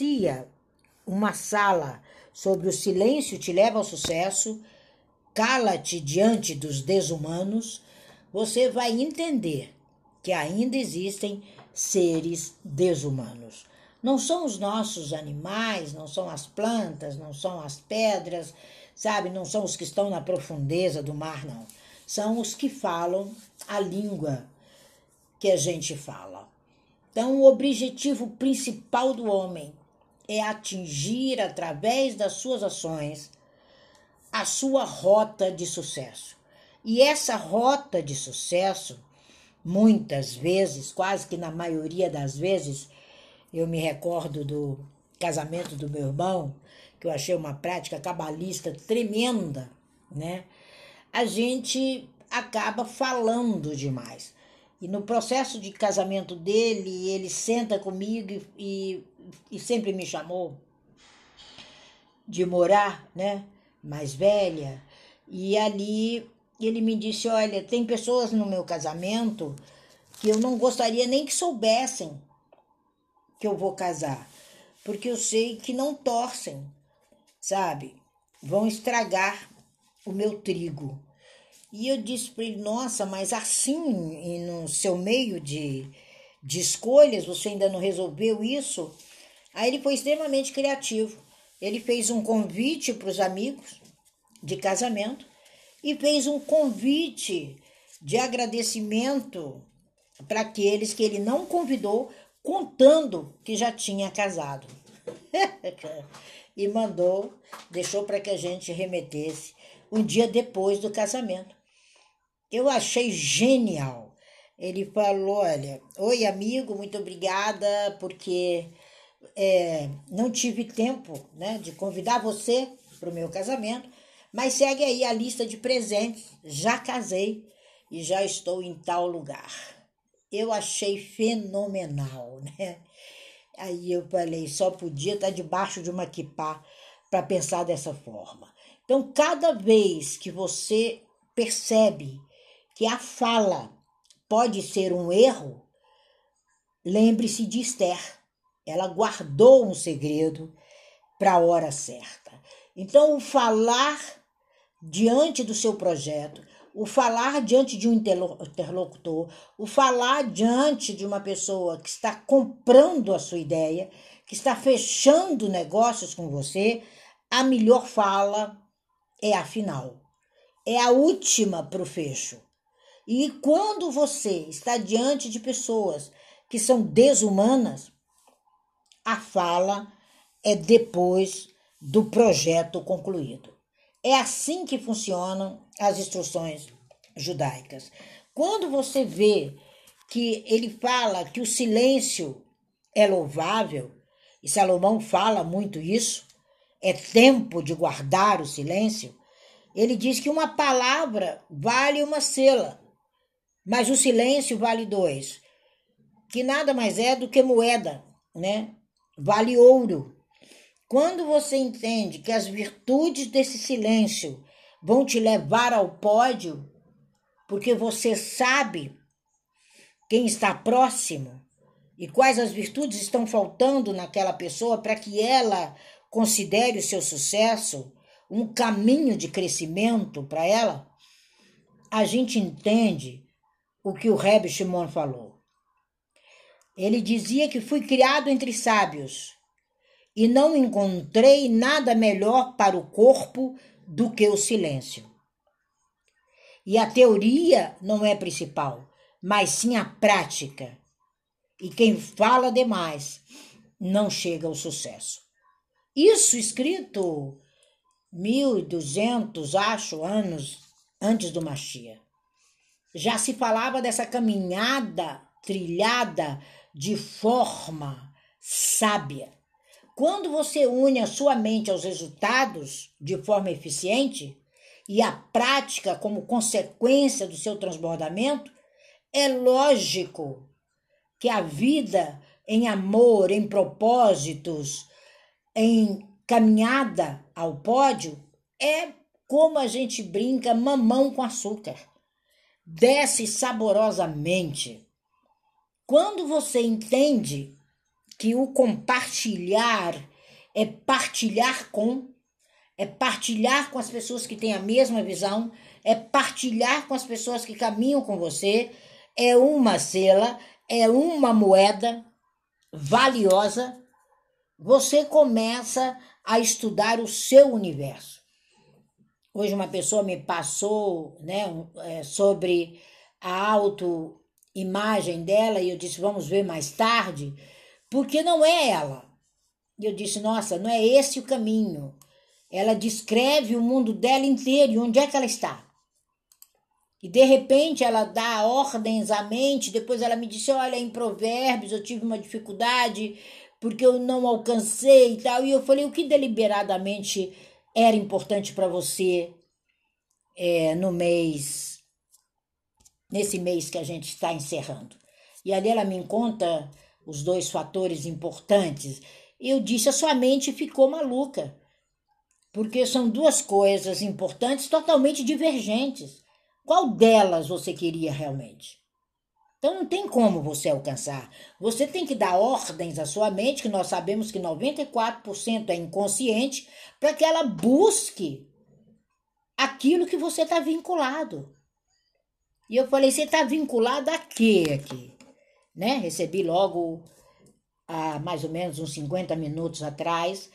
inicia uma sala sobre o silêncio te leva ao sucesso, cala-te diante dos desumanos, você vai entender que ainda existem seres desumanos. Não são os nossos animais, não são as plantas, não são as pedras, sabe? Não são os que estão na profundeza do mar, não. São os que falam a língua que a gente fala. Então, o objetivo principal do homem é atingir, através das suas ações, a sua rota de sucesso. E essa rota de sucesso, muitas vezes, quase que na maioria das vezes, eu me recordo do casamento do meu irmão, que eu achei uma prática cabalista tremenda, né? A gente acaba falando demais. E no processo de casamento dele, ele senta comigo e, e sempre me chamou de morar, né? Mais velha. E ali ele me disse: Olha, tem pessoas no meu casamento que eu não gostaria nem que soubessem que eu vou casar, porque eu sei que não torcem, sabe? Vão estragar o meu trigo. E eu disse para ele: Nossa, mas assim, no seu meio de, de escolhas, você ainda não resolveu isso? Aí ele foi extremamente criativo. Ele fez um convite para os amigos de casamento e fez um convite de agradecimento para aqueles que ele não convidou, contando que já tinha casado. e mandou, deixou para que a gente remetesse um dia depois do casamento. Eu achei genial. Ele falou: Olha, oi amigo, muito obrigada, porque é, não tive tempo né, de convidar você para o meu casamento, mas segue aí a lista de presentes. Já casei e já estou em tal lugar. Eu achei fenomenal, né? Aí eu falei, só podia estar debaixo de uma quipá para pensar dessa forma. Então, cada vez que você percebe que a fala pode ser um erro, lembre-se de Esther. Ela guardou um segredo para a hora certa. Então, o falar diante do seu projeto, o falar diante de um interlocutor, o falar diante de uma pessoa que está comprando a sua ideia, que está fechando negócios com você, a melhor fala é a final. É a última para o fecho. E quando você está diante de pessoas que são desumanas, a fala é depois do projeto concluído. É assim que funcionam as instruções judaicas. Quando você vê que ele fala que o silêncio é louvável, e Salomão fala muito isso, é tempo de guardar o silêncio, ele diz que uma palavra vale uma cela, mas o silêncio vale dois, que nada mais é do que moeda, né? Vale ouro. Quando você entende que as virtudes desse silêncio vão te levar ao pódio, porque você sabe quem está próximo e quais as virtudes estão faltando naquela pessoa para que ela considere o seu sucesso um caminho de crescimento para ela, a gente entende o que o Rebbe Shimon falou. Ele dizia que fui criado entre sábios e não encontrei nada melhor para o corpo do que o silêncio. E a teoria não é principal, mas sim a prática. E quem fala demais não chega ao sucesso. Isso escrito 1200, acho, anos antes do Machia. Já se falava dessa caminhada trilhada de forma sábia quando você une a sua mente aos resultados de forma eficiente e a prática como consequência do seu transbordamento, é lógico que a vida em amor, em propósitos, em caminhada ao pódio é como a gente brinca mamão com açúcar. Desce saborosamente. Quando você entende que o compartilhar é partilhar com, é partilhar com as pessoas que têm a mesma visão, é partilhar com as pessoas que caminham com você, é uma cela, é uma moeda valiosa, você começa a estudar o seu universo. Hoje uma pessoa me passou né, é, sobre a autoimagem dela e eu disse, vamos ver mais tarde, porque não é ela. E eu disse, nossa, não é esse o caminho. Ela descreve o mundo dela inteiro e onde é que ela está. E de repente ela dá ordens à mente, depois ela me disse: Olha, em Provérbios eu tive uma dificuldade porque eu não alcancei e tal. E eu falei: O que deliberadamente era importante para você é, no mês, nesse mês que a gente está encerrando? E ali ela me conta os dois fatores importantes. Eu disse: A sua mente ficou maluca, porque são duas coisas importantes totalmente divergentes. Qual delas você queria realmente? Então não tem como você alcançar. Você tem que dar ordens à sua mente, que nós sabemos que 94% é inconsciente, para que ela busque aquilo que você está vinculado. E eu falei, você está vinculado a quê aqui? Né? Recebi logo há mais ou menos uns 50 minutos atrás.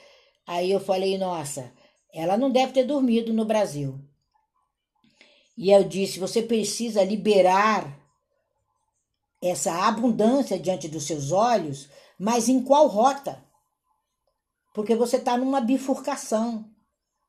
Aí eu falei, nossa, ela não deve ter dormido no Brasil. E eu disse: você precisa liberar essa abundância diante dos seus olhos, mas em qual rota? Porque você está numa bifurcação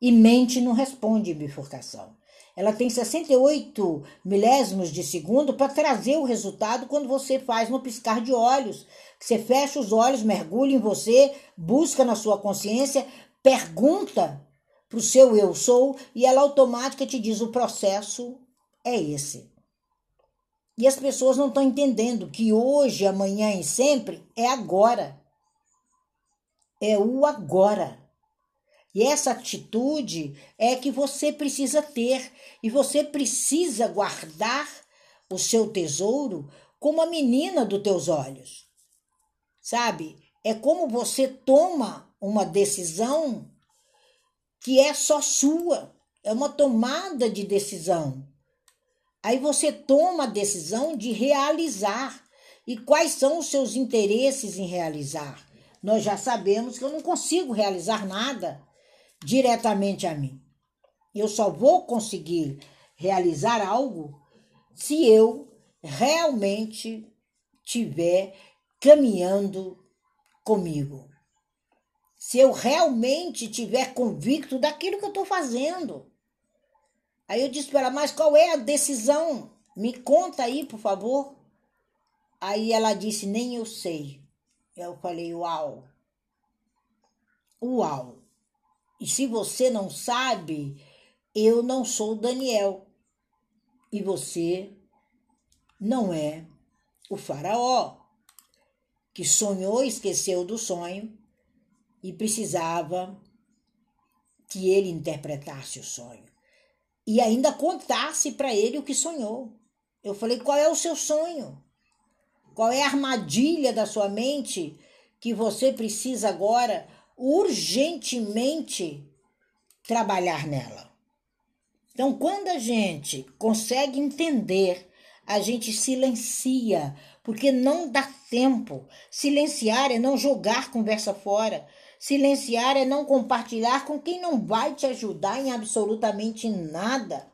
e mente não responde bifurcação. Ela tem 68 milésimos de segundo para trazer o resultado quando você faz no piscar de olhos. Você fecha os olhos, mergulha em você, busca na sua consciência, pergunta para o seu eu sou e ela automática te diz: o processo é esse. E as pessoas não estão entendendo que hoje, amanhã e sempre é agora. É o agora. E essa atitude é que você precisa ter e você precisa guardar o seu tesouro como a menina dos teus olhos. Sabe? É como você toma uma decisão que é só sua, é uma tomada de decisão. Aí você toma a decisão de realizar. E quais são os seus interesses em realizar? Nós já sabemos que eu não consigo realizar nada diretamente a mim. Eu só vou conseguir realizar algo se eu realmente tiver caminhando comigo se eu realmente tiver convicto daquilo que eu estou fazendo. Aí eu disse para ela, mas qual é a decisão? Me conta aí, por favor. Aí ela disse, nem eu sei. Eu falei, uau. Uau. E se você não sabe, eu não sou Daniel. E você não é o faraó, que sonhou esqueceu do sonho e precisava que ele interpretasse o sonho e ainda contasse para ele o que sonhou. Eu falei: qual é o seu sonho? Qual é a armadilha da sua mente que você precisa agora urgentemente trabalhar nela? Então, quando a gente consegue entender, a gente silencia, porque não dá tempo. Silenciar é não jogar conversa fora. Silenciar é não compartilhar com quem não vai te ajudar em absolutamente nada.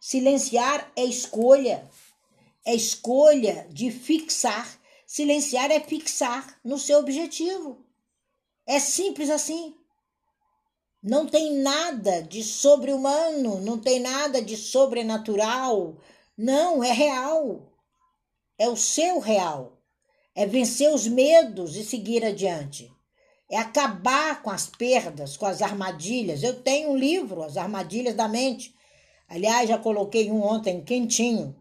Silenciar é escolha. É escolha de fixar. Silenciar é fixar no seu objetivo. É simples assim. Não tem nada de sobre-humano, não tem nada de sobrenatural. Não, é real. É o seu real. É vencer os medos e seguir adiante é acabar com as perdas, com as armadilhas. Eu tenho um livro, As Armadilhas da Mente. Aliás, já coloquei um ontem quentinho,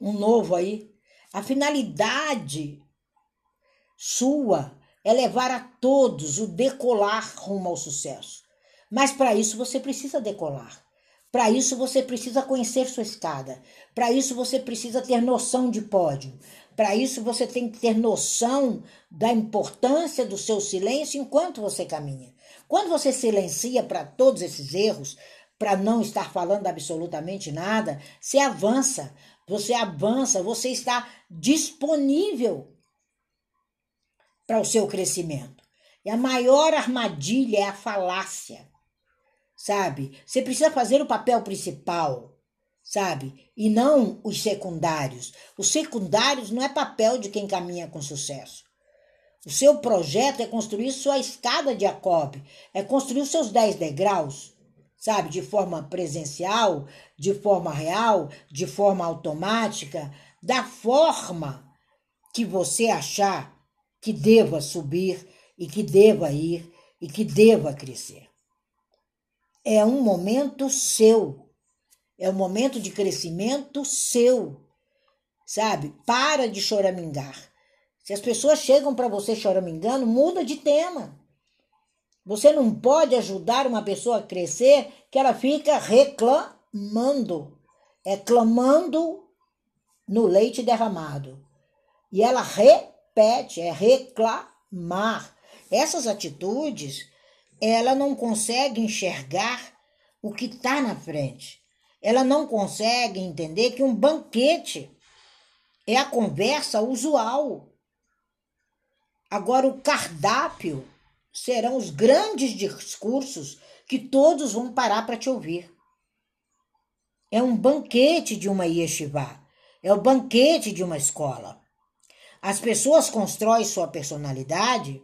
um novo aí. A finalidade sua é levar a todos o decolar rumo ao sucesso. Mas para isso você precisa decolar. Para isso você precisa conhecer sua escada. Para isso você precisa ter noção de pódio. Para isso, você tem que ter noção da importância do seu silêncio enquanto você caminha. Quando você silencia para todos esses erros, para não estar falando absolutamente nada, você avança, você avança, você está disponível para o seu crescimento. E a maior armadilha é a falácia, sabe? Você precisa fazer o papel principal, sabe? E não os secundários. Os secundários não é papel de quem caminha com sucesso. O seu projeto é construir sua escada de Jacob, é construir os seus 10 degraus sabe? De forma presencial, de forma real, de forma automática, da forma que você achar que deva subir e que deva ir e que deva crescer. É um momento seu. É um momento de crescimento seu. Sabe? Para de choramingar. Se as pessoas chegam para você choramingando, muda de tema. Você não pode ajudar uma pessoa a crescer que ela fica reclamando. É clamando no leite derramado. E ela repete, é reclamar. Essas atitudes, ela não consegue enxergar o que está na frente. Ela não consegue entender que um banquete é a conversa usual. Agora, o cardápio serão os grandes discursos que todos vão parar para te ouvir. É um banquete de uma yeshiva, é o banquete de uma escola. As pessoas constroem sua personalidade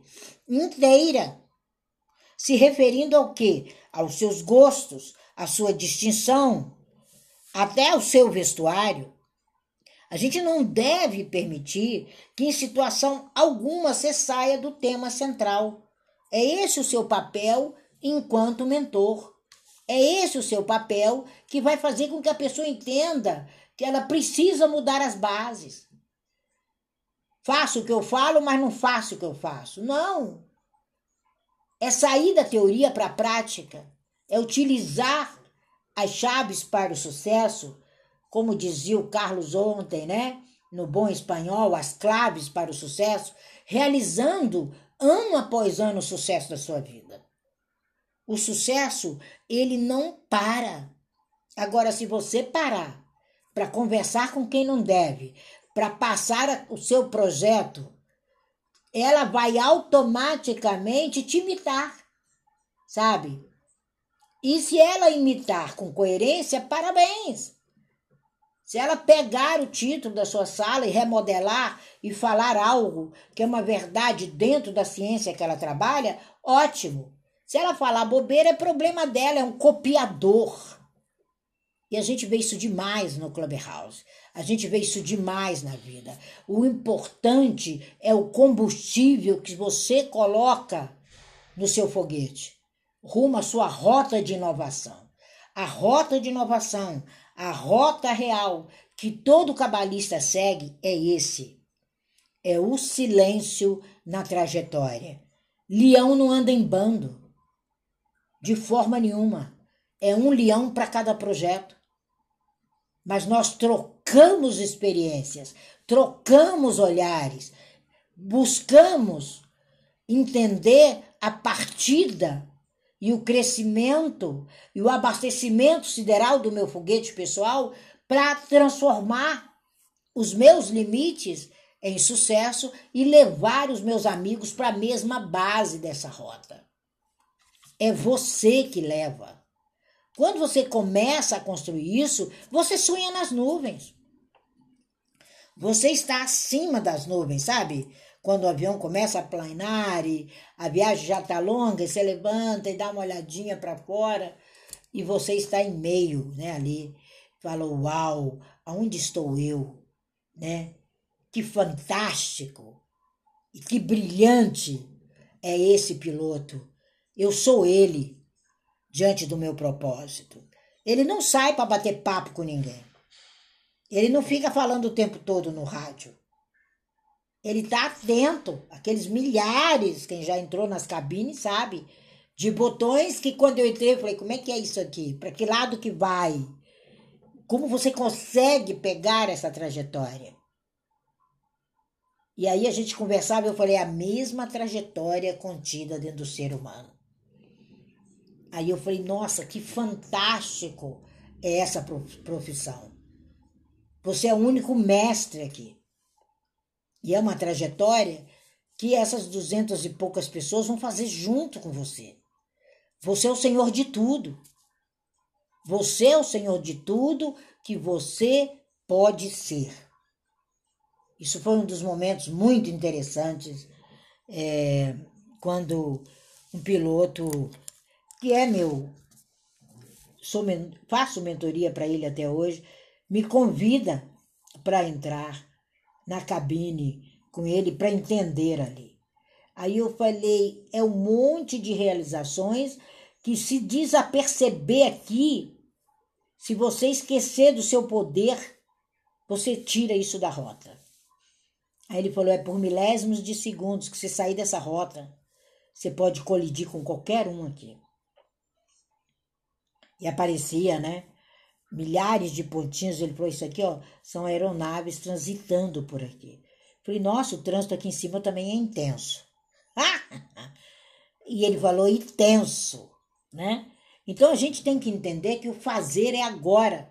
inteira, se referindo ao quê? Aos seus gostos, à sua distinção, até ao seu vestuário. A gente não deve permitir que, em situação alguma, você saia do tema central. É esse o seu papel enquanto mentor. É esse o seu papel que vai fazer com que a pessoa entenda que ela precisa mudar as bases. Faço o que eu falo, mas não faço o que eu faço. Não. É sair da teoria para a prática. É utilizar as chaves para o sucesso, como dizia o Carlos ontem, né? No bom espanhol, as claves para o sucesso, realizando ano após ano o sucesso da sua vida. O sucesso, ele não para. Agora, se você parar para conversar com quem não deve, para passar o seu projeto, ela vai automaticamente te imitar, sabe? E se ela imitar com coerência, parabéns. Se ela pegar o título da sua sala e remodelar e falar algo que é uma verdade dentro da ciência que ela trabalha, ótimo. Se ela falar bobeira, é problema dela, é um copiador. E a gente vê isso demais no Clubhouse. A gente vê isso demais na vida. O importante é o combustível que você coloca no seu foguete, rumo à sua rota de inovação. A rota de inovação, a rota real que todo cabalista segue é esse. É o silêncio na trajetória. Leão não anda em bando. De forma nenhuma. É um leão para cada projeto. Mas nós trocamos experiências, trocamos olhares, buscamos entender a partida e o crescimento e o abastecimento sideral do meu foguete pessoal para transformar os meus limites em sucesso e levar os meus amigos para a mesma base dessa rota. É você que leva. Quando você começa a construir isso, você sonha nas nuvens. Você está acima das nuvens, sabe? quando o avião começa a planar e a viagem já está longa, e você levanta e dá uma olhadinha para fora e você está em meio, né, ali. Fala, uau, aonde estou eu, né? Que fantástico e que brilhante é esse piloto. Eu sou ele diante do meu propósito. Ele não sai para bater papo com ninguém. Ele não fica falando o tempo todo no rádio. Ele está atento, aqueles milhares, quem já entrou nas cabines sabe, de botões que quando eu entrei eu falei, como é que é isso aqui? Para que lado que vai? Como você consegue pegar essa trajetória? E aí a gente conversava, eu falei, a mesma trajetória contida dentro do ser humano. Aí eu falei, nossa, que fantástico é essa profissão. Você é o único mestre aqui. E é uma trajetória que essas duzentas e poucas pessoas vão fazer junto com você. Você é o senhor de tudo. Você é o senhor de tudo que você pode ser. Isso foi um dos momentos muito interessantes é, quando um piloto, que é meu, sou, faço mentoria para ele até hoje, me convida para entrar na cabine com ele para entender ali. Aí eu falei, é um monte de realizações que se desaperceber aqui, se você esquecer do seu poder, você tira isso da rota. Aí ele falou: é por milésimos de segundos que você sair dessa rota, você pode colidir com qualquer um aqui. E aparecia, né? Milhares de pontinhos. Ele falou: Isso aqui, ó, são aeronaves transitando por aqui. falei: Nossa, o trânsito aqui em cima também é intenso. e ele falou: intenso, né? Então a gente tem que entender que o fazer é agora.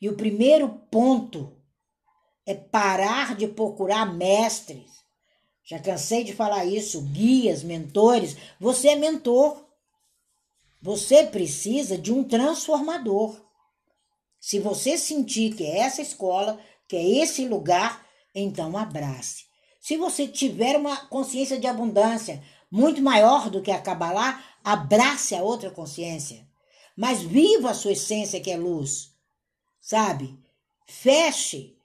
E o primeiro ponto é parar de procurar mestres. Já cansei de falar isso, guias, mentores. Você é mentor. Você precisa de um transformador. Se você sentir que é essa escola, que é esse lugar, então abrace. Se você tiver uma consciência de abundância muito maior do que a Kabbalah, abrace a outra consciência. Mas viva a sua essência que é luz. Sabe? Feche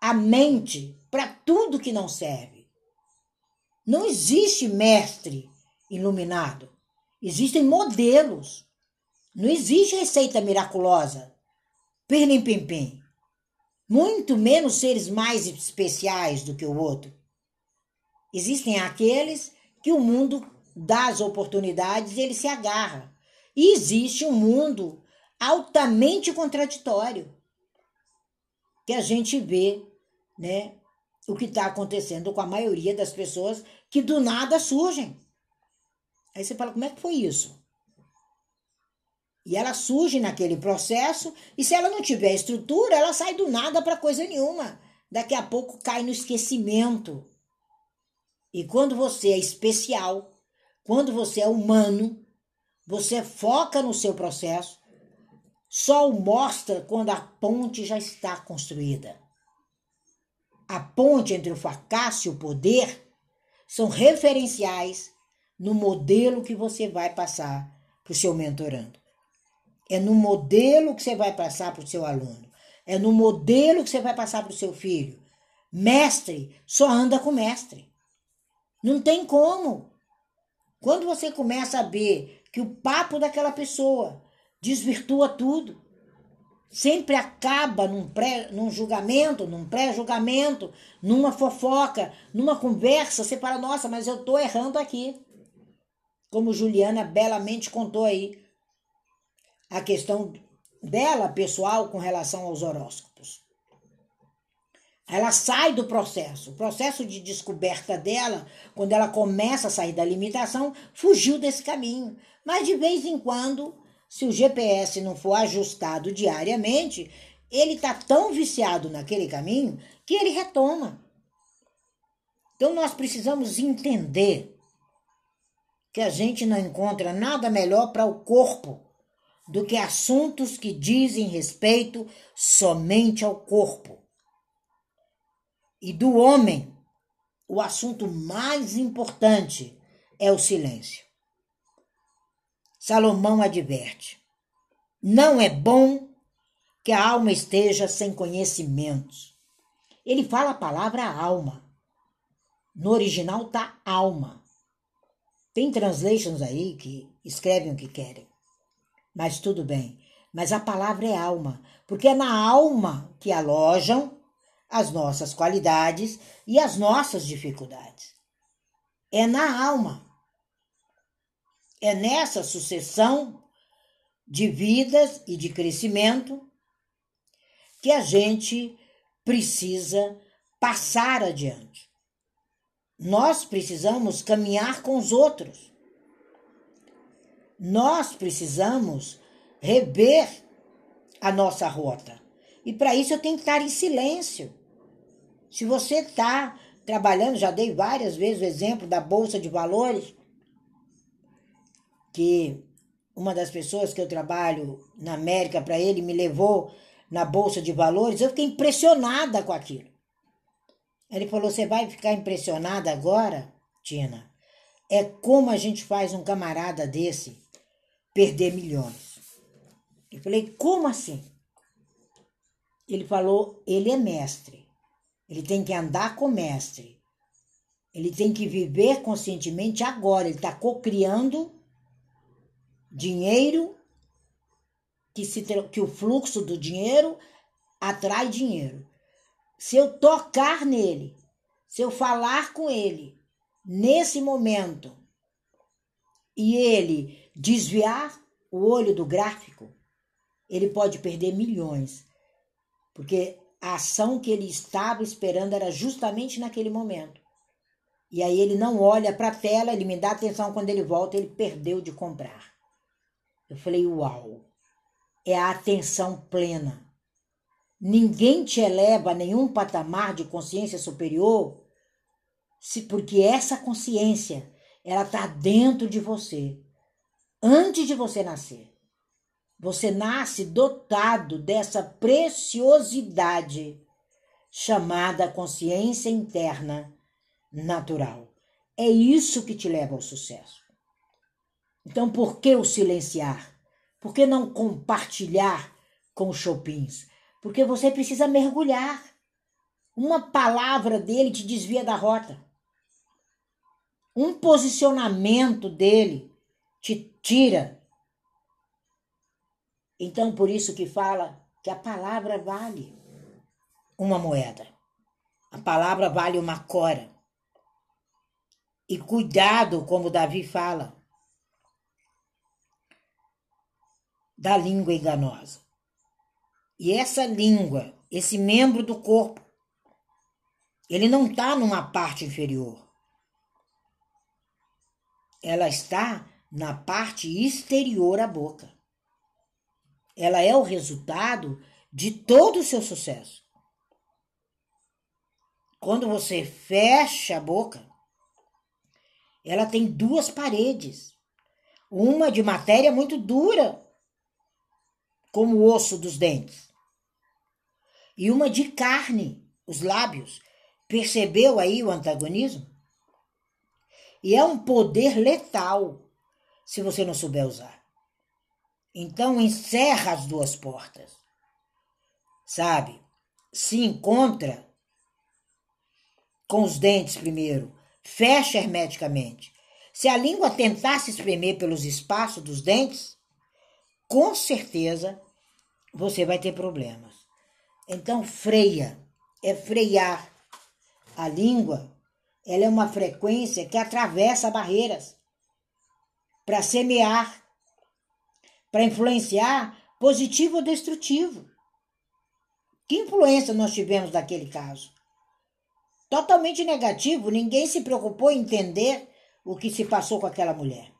a mente para tudo que não serve. Não existe mestre iluminado. Existem modelos. Não existe receita miraculosa. Pernim pim pim. Muito menos seres mais especiais do que o outro. Existem aqueles que o mundo dá as oportunidades e ele se agarra. E existe um mundo altamente contraditório que a gente vê né, o que está acontecendo com a maioria das pessoas que do nada surgem. Aí você fala, como é que foi isso? E ela surge naquele processo, e se ela não tiver estrutura, ela sai do nada para coisa nenhuma. Daqui a pouco cai no esquecimento. E quando você é especial, quando você é humano, você foca no seu processo, só o mostra quando a ponte já está construída a ponte entre o fracasso e o poder são referenciais no modelo que você vai passar para o seu mentorando. É no modelo que você vai passar para o seu aluno. É no modelo que você vai passar para o seu filho. Mestre só anda com mestre. Não tem como. Quando você começa a ver que o papo daquela pessoa desvirtua tudo, sempre acaba num, pré, num julgamento, num pré-julgamento, numa fofoca, numa conversa. Você fala, nossa, mas eu tô errando aqui. Como Juliana belamente contou aí a questão dela, pessoal, com relação aos horóscopos. Ela sai do processo. O processo de descoberta dela, quando ela começa a sair da limitação, fugiu desse caminho. Mas de vez em quando se o GPS não for ajustado diariamente, ele está tão viciado naquele caminho que ele retoma. Então nós precisamos entender que a gente não encontra nada melhor para o corpo do que assuntos que dizem respeito somente ao corpo. E do homem, o assunto mais importante é o silêncio. Salomão adverte: não é bom que a alma esteja sem conhecimentos. Ele fala a palavra alma. No original tá alma. Tem translations aí que escrevem o que querem. Mas tudo bem. Mas a palavra é alma, porque é na alma que alojam as nossas qualidades e as nossas dificuldades. É na alma. É nessa sucessão de vidas e de crescimento que a gente precisa passar adiante. Nós precisamos caminhar com os outros. Nós precisamos rever a nossa rota. E para isso eu tenho que estar em silêncio. Se você está trabalhando, já dei várias vezes o exemplo da Bolsa de Valores, que uma das pessoas que eu trabalho na América para ele me levou na Bolsa de Valores, eu fiquei impressionada com aquilo. Ele falou: Você vai ficar impressionada agora, Tina? É como a gente faz um camarada desse perder milhões. Eu falei: Como assim? Ele falou: Ele é mestre. Ele tem que andar com mestre. Ele tem que viver conscientemente agora. Ele está cocriando dinheiro, que, se, que o fluxo do dinheiro atrai dinheiro. Se eu tocar nele, se eu falar com ele nesse momento e ele desviar o olho do gráfico, ele pode perder milhões, porque a ação que ele estava esperando era justamente naquele momento. E aí ele não olha para a tela, ele me dá atenção quando ele volta, ele perdeu de comprar. Eu falei, uau, é a atenção plena. Ninguém te eleva a nenhum patamar de consciência superior, se porque essa consciência ela está dentro de você, antes de você nascer. Você nasce dotado dessa preciosidade chamada consciência interna natural. É isso que te leva ao sucesso. Então, por que o silenciar? Por que não compartilhar com os Chopins? Porque você precisa mergulhar. Uma palavra dele te desvia da rota. Um posicionamento dele te tira. Então, por isso que fala que a palavra vale uma moeda. A palavra vale uma cora. E cuidado, como Davi fala, da língua enganosa. E essa língua, esse membro do corpo, ele não está numa parte inferior. Ela está na parte exterior à boca. Ela é o resultado de todo o seu sucesso. Quando você fecha a boca, ela tem duas paredes. Uma de matéria muito dura como o osso dos dentes. E uma de carne, os lábios. Percebeu aí o antagonismo? E é um poder letal se você não souber usar. Então encerra as duas portas. Sabe? Se encontra com os dentes primeiro, fecha hermeticamente. Se a língua tentasse espremer pelos espaços dos dentes, com certeza você vai ter problemas. Então, freia, é frear. A língua, ela é uma frequência que atravessa barreiras para semear, para influenciar positivo ou destrutivo. Que influência nós tivemos naquele caso? Totalmente negativo, ninguém se preocupou em entender o que se passou com aquela mulher.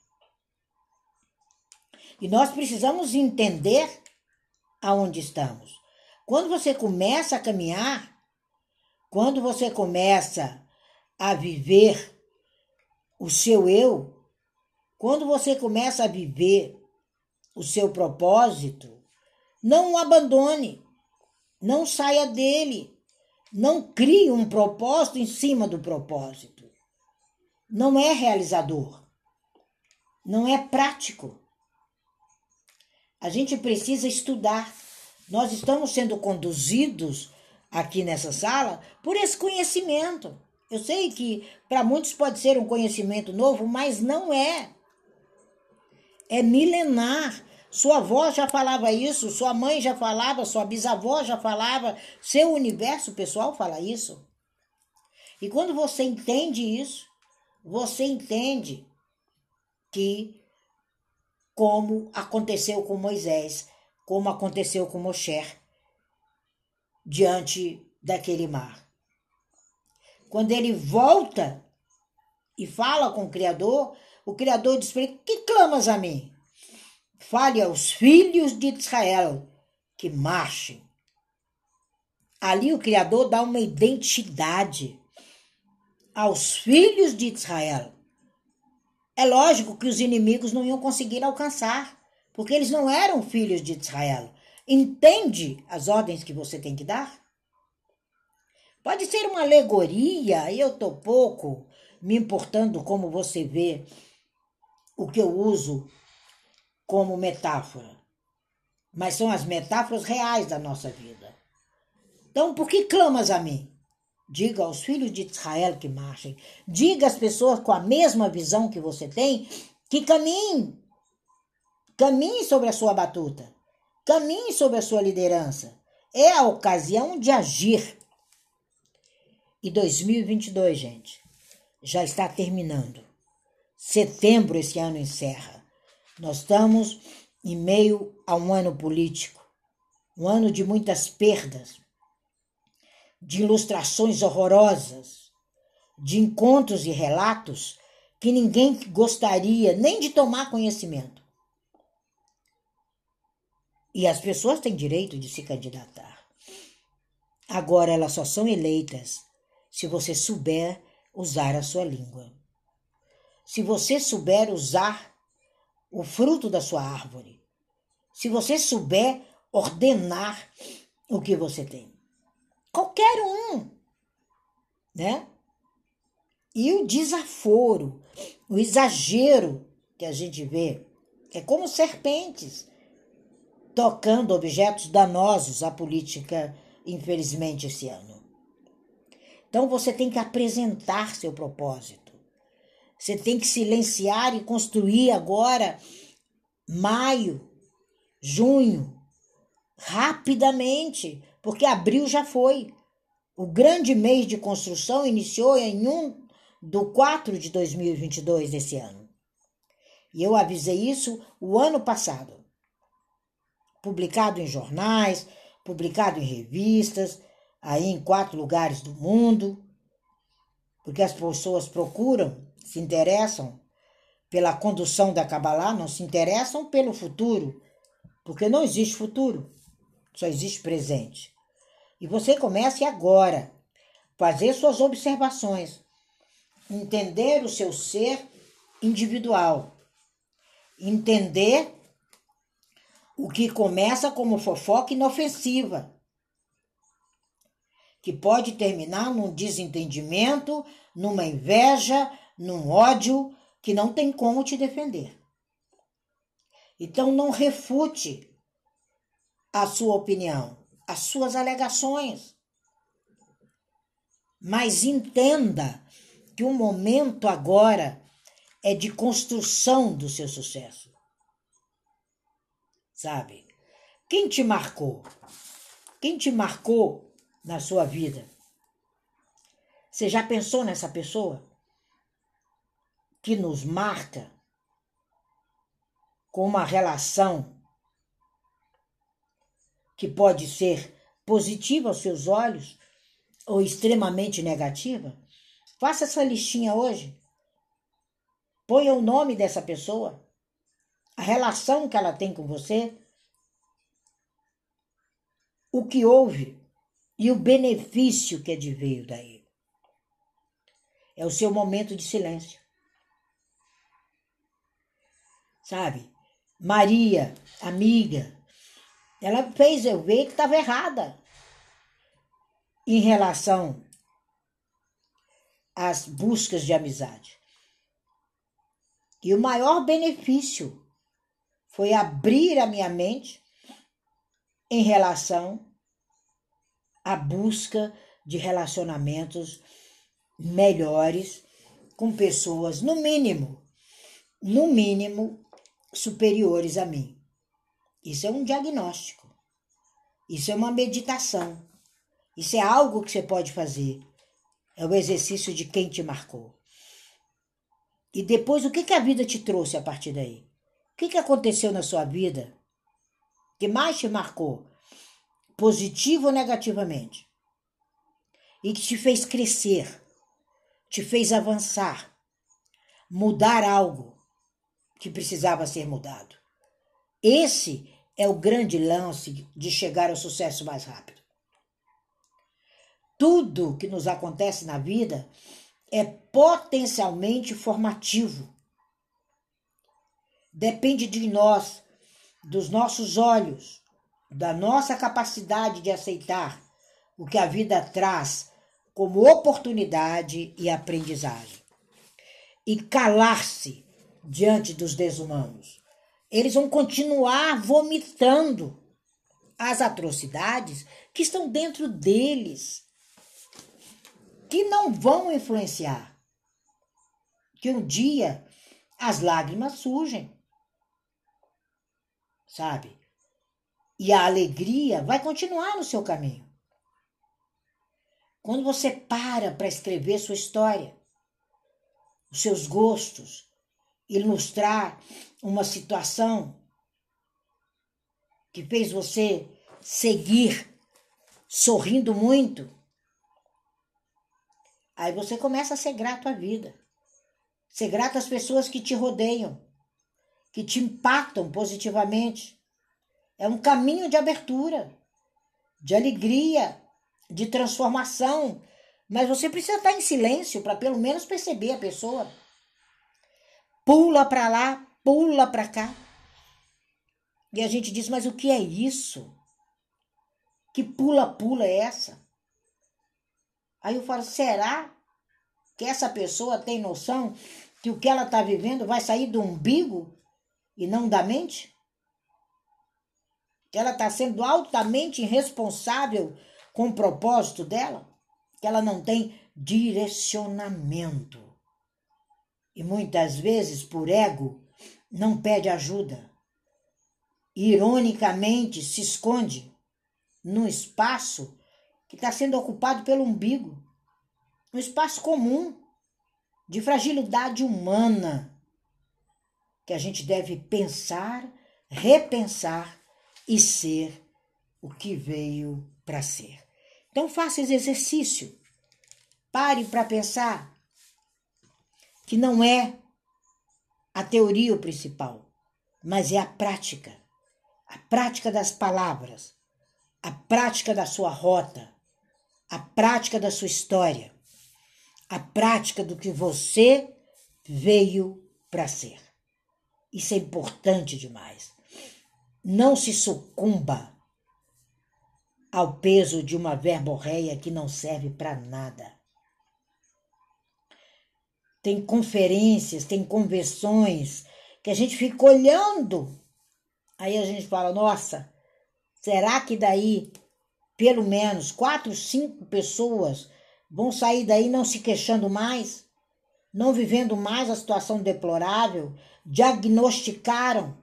E nós precisamos entender aonde estamos. Quando você começa a caminhar, quando você começa a viver o seu eu, quando você começa a viver o seu propósito, não o abandone, não saia dele, não crie um propósito em cima do propósito. Não é realizador, não é prático. A gente precisa estudar. Nós estamos sendo conduzidos aqui nessa sala por esse conhecimento. Eu sei que para muitos pode ser um conhecimento novo, mas não é. É milenar. Sua avó já falava isso, sua mãe já falava, sua bisavó já falava, seu universo pessoal fala isso. E quando você entende isso, você entende que como aconteceu com Moisés, como aconteceu com Moshe diante daquele mar. quando ele volta e fala com o Criador, o Criador diz para ele: Que clamas a mim? Fale aos filhos de Israel que marchem. Ali o Criador dá uma identidade aos filhos de Israel. É lógico que os inimigos não iam conseguir alcançar, porque eles não eram filhos de Israel. Entende as ordens que você tem que dar? Pode ser uma alegoria, eu estou pouco me importando como você vê o que eu uso como metáfora. Mas são as metáforas reais da nossa vida. Então, por que clamas a mim? Diga aos filhos de Israel que marchem. Diga às pessoas com a mesma visão que você tem que caminhem. Caminhe sobre a sua batuta. Caminhe sobre a sua liderança. É a ocasião de agir. E 2022, gente, já está terminando. Setembro esse ano encerra. Nós estamos em meio a um ano político, um ano de muitas perdas, de ilustrações horrorosas, de encontros e relatos que ninguém gostaria nem de tomar conhecimento. E as pessoas têm direito de se candidatar. Agora elas só são eleitas se você souber usar a sua língua. Se você souber usar o fruto da sua árvore. Se você souber ordenar o que você tem. Qualquer um, né? E o desaforo, o exagero que a gente vê é como serpentes tocando objetos danosos à política, infelizmente, esse ano. Então você tem que apresentar seu propósito. Você tem que silenciar e construir agora, maio, junho, rapidamente, porque abril já foi. O grande mês de construção iniciou em 1 do 4 de 2022 desse ano. E eu avisei isso o ano passado publicado em jornais, publicado em revistas, aí em quatro lugares do mundo, porque as pessoas procuram, se interessam pela condução da Kabbalah, não se interessam pelo futuro, porque não existe futuro, só existe presente. E você comece agora, fazer suas observações, entender o seu ser individual, entender o que começa como fofoca inofensiva, que pode terminar num desentendimento, numa inveja, num ódio que não tem como te defender. Então não refute a sua opinião, as suas alegações. Mas entenda que o momento agora é de construção do seu sucesso sabe? Quem te marcou? Quem te marcou na sua vida? Você já pensou nessa pessoa que nos marca com uma relação que pode ser positiva aos seus olhos ou extremamente negativa? Faça essa listinha hoje. Ponha o nome dessa pessoa a relação que ela tem com você, o que houve e o benefício que adveio daí. É o seu momento de silêncio. Sabe? Maria, amiga, ela fez eu ver que estava errada em relação às buscas de amizade. E o maior benefício foi abrir a minha mente em relação à busca de relacionamentos melhores com pessoas, no mínimo, no mínimo, superiores a mim. Isso é um diagnóstico. Isso é uma meditação. Isso é algo que você pode fazer. É o exercício de quem te marcou. E depois, o que, que a vida te trouxe a partir daí? O que, que aconteceu na sua vida que mais te marcou, positivo ou negativamente, e que te fez crescer te fez avançar, mudar algo que precisava ser mudado. Esse é o grande lance de chegar ao sucesso mais rápido. Tudo que nos acontece na vida é potencialmente formativo. Depende de nós, dos nossos olhos, da nossa capacidade de aceitar o que a vida traz como oportunidade e aprendizagem. E calar-se diante dos desumanos. Eles vão continuar vomitando as atrocidades que estão dentro deles, que não vão influenciar. Que um dia as lágrimas surgem, sabe? E a alegria vai continuar no seu caminho. Quando você para para escrever sua história, os seus gostos, ilustrar uma situação que fez você seguir sorrindo muito, aí você começa a ser grato à vida. Ser grato às pessoas que te rodeiam, que te impactam positivamente. É um caminho de abertura, de alegria, de transformação, mas você precisa estar em silêncio para pelo menos perceber a pessoa. Pula para lá, pula para cá. E a gente diz: "Mas o que é isso? Que pula-pula é essa?" Aí eu falo: "Será que essa pessoa tem noção que o que ela está vivendo vai sair do umbigo e não da mente? Que ela está sendo altamente irresponsável com o propósito dela, que ela não tem direcionamento. E muitas vezes, por ego, não pede ajuda. Ironicamente, se esconde num espaço que está sendo ocupado pelo umbigo um espaço comum de fragilidade humana que a gente deve pensar, repensar e ser o que veio para ser. Então faça esse exercício. Pare para pensar que não é a teoria o principal, mas é a prática. A prática das palavras, a prática da sua rota, a prática da sua história, a prática do que você veio para ser. Isso é importante demais. Não se sucumba ao peso de uma verborreia que não serve para nada. Tem conferências, tem convenções que a gente fica olhando. Aí a gente fala: nossa, será que daí pelo menos quatro, cinco pessoas vão sair daí não se queixando mais, não vivendo mais a situação deplorável, diagnosticaram,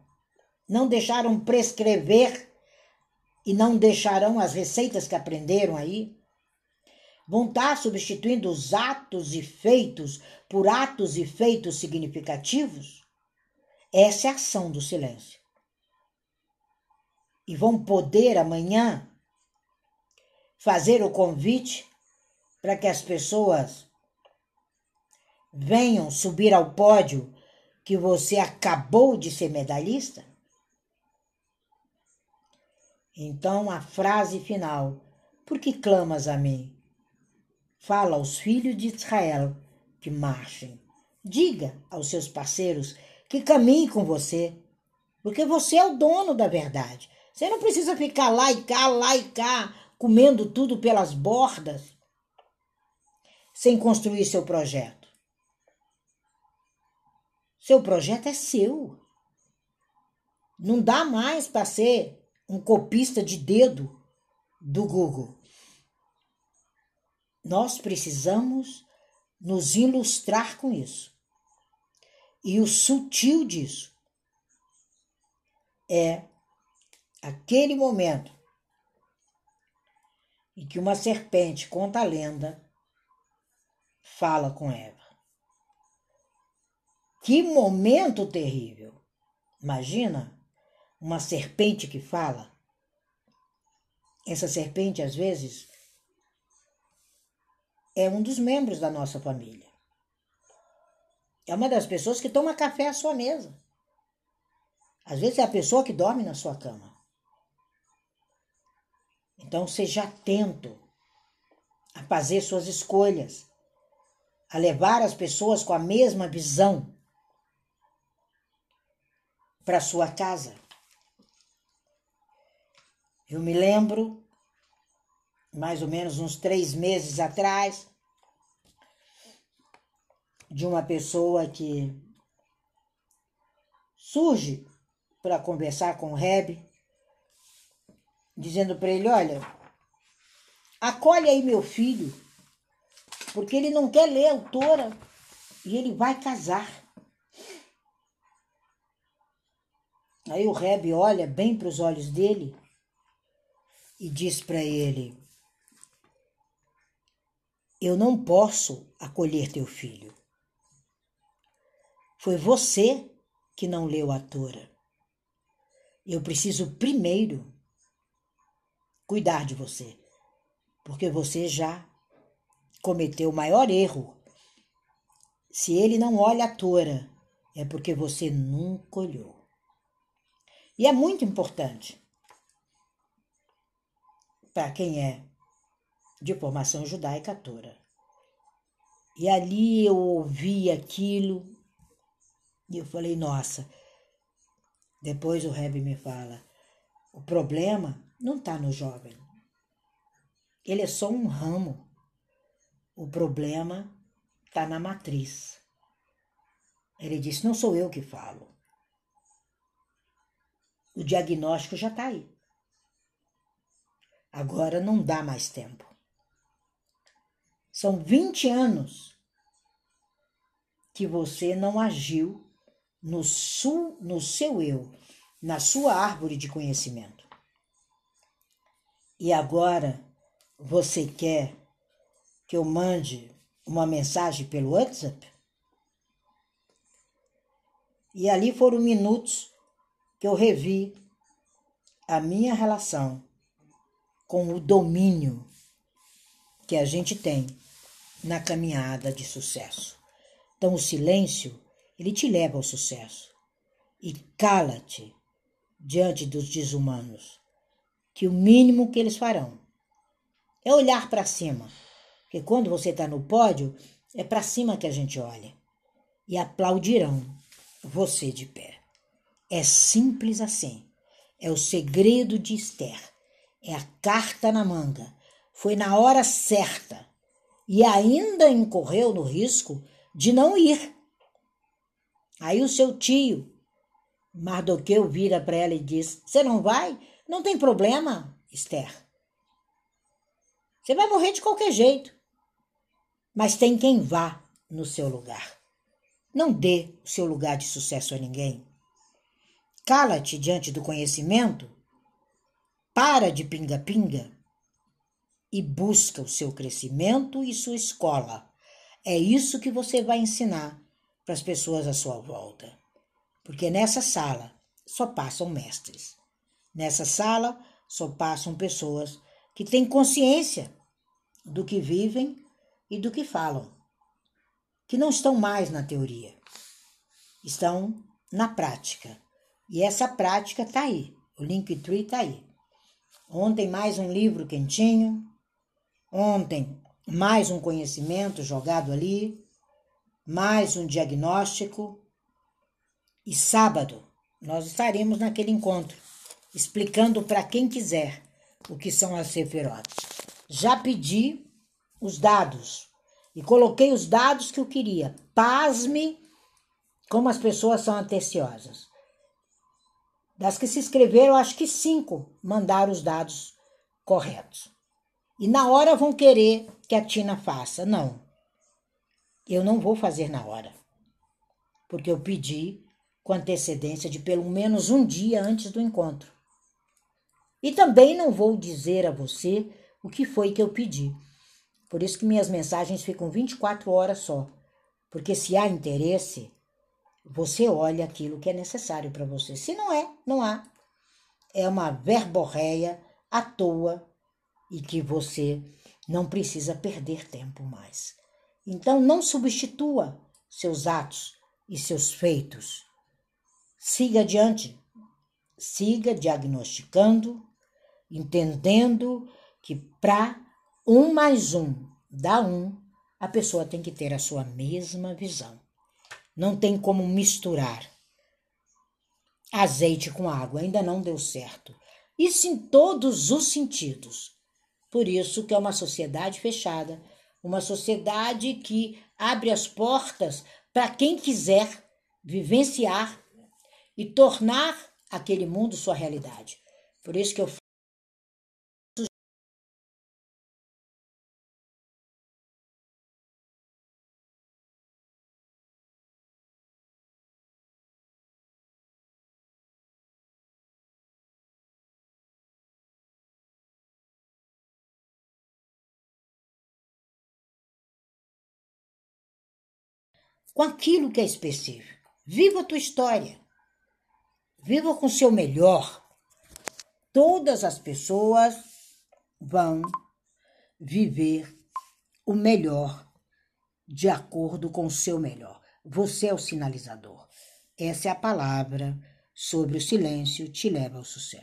não deixaram prescrever e não deixarão as receitas que aprenderam aí? Vão estar substituindo os atos e feitos por atos e feitos significativos? Essa é a ação do silêncio. E vão poder amanhã fazer o convite para que as pessoas venham subir ao pódio que você acabou de ser medalhista? Então a frase final: Por que clamas a mim? Fala aos filhos de Israel que marchem. Diga aos seus parceiros que caminhem com você, porque você é o dono da verdade. Você não precisa ficar lá e cá, lá e cá, comendo tudo pelas bordas, sem construir seu projeto. Seu projeto é seu. Não dá mais para ser um copista de dedo do Google. Nós precisamos nos ilustrar com isso. E o sutil disso é aquele momento em que uma serpente conta a lenda fala com Eva. Que momento terrível! Imagina uma serpente que fala. Essa serpente, às vezes, é um dos membros da nossa família. É uma das pessoas que toma café à sua mesa. Às vezes é a pessoa que dorme na sua cama. Então seja atento a fazer suas escolhas, a levar as pessoas com a mesma visão para sua casa. Eu me lembro, mais ou menos uns três meses atrás, de uma pessoa que surge para conversar com o Reb, dizendo para ele: Olha, acolhe aí meu filho, porque ele não quer ler a autora e ele vai casar. Aí o Reb olha bem para os olhos dele e diz para ele: Eu não posso acolher teu filho. Foi você que não leu a Tora. Eu preciso primeiro cuidar de você, porque você já cometeu o maior erro. Se ele não olha a Tora, é porque você nunca olhou. E é muito importante para quem é de formação judaica Tora. E ali eu ouvi aquilo e eu falei, nossa. Depois o Rebbe me fala, o problema não está no jovem. Ele é só um ramo. O problema está na matriz. Ele disse, não sou eu que falo. O diagnóstico já está aí. Agora não dá mais tempo. São 20 anos que você não agiu no, su, no seu eu, na sua árvore de conhecimento. E agora você quer que eu mande uma mensagem pelo WhatsApp? E ali foram minutos que eu revi a minha relação com o domínio que a gente tem na caminhada de sucesso. Então, o silêncio ele te leva ao sucesso. E cala-te diante dos desumanos, que o mínimo que eles farão é olhar para cima. Porque quando você está no pódio, é para cima que a gente olha. E aplaudirão você de pé. É simples assim. É o segredo de Esther. É a carta na manga. Foi na hora certa. E ainda incorreu no risco de não ir Aí o seu tio, Mardoqueu, vira para ela e diz: Você não vai? Não tem problema, Esther. Você vai morrer de qualquer jeito. Mas tem quem vá no seu lugar. Não dê o seu lugar de sucesso a ninguém. Cala-te diante do conhecimento, para de pinga-pinga e busca o seu crescimento e sua escola. É isso que você vai ensinar para as pessoas à sua volta. Porque nessa sala só passam mestres. Nessa sala só passam pessoas que têm consciência do que vivem e do que falam, que não estão mais na teoria, estão na prática. E essa prática está aí, o Linktree está aí. Ontem mais um livro quentinho, ontem mais um conhecimento jogado ali, mais um diagnóstico. E sábado nós estaremos naquele encontro, explicando para quem quiser o que são as seferotes. Já pedi os dados e coloquei os dados que eu queria. Pasme como as pessoas são atenciosas. Das que se inscreveram, acho que cinco mandaram os dados corretos. E na hora vão querer que a Tina faça. Não eu não vou fazer na hora, porque eu pedi com antecedência de pelo menos um dia antes do encontro. E também não vou dizer a você o que foi que eu pedi. Por isso que minhas mensagens ficam 24 horas só. Porque se há interesse, você olha aquilo que é necessário para você. Se não é, não há. É uma verborreia à toa e que você não precisa perder tempo mais. Então, não substitua seus atos e seus feitos. Siga adiante, siga diagnosticando, entendendo que para um mais um dá um, a pessoa tem que ter a sua mesma visão. Não tem como misturar azeite com água, ainda não deu certo. Isso em todos os sentidos. Por isso que é uma sociedade fechada, uma sociedade que abre as portas para quem quiser vivenciar e tornar aquele mundo sua realidade. Por isso que eu com aquilo que é específico. Viva a tua história. Viva com o seu melhor. Todas as pessoas vão viver o melhor de acordo com o seu melhor. Você é o sinalizador. Essa é a palavra sobre o silêncio te leva ao sucesso.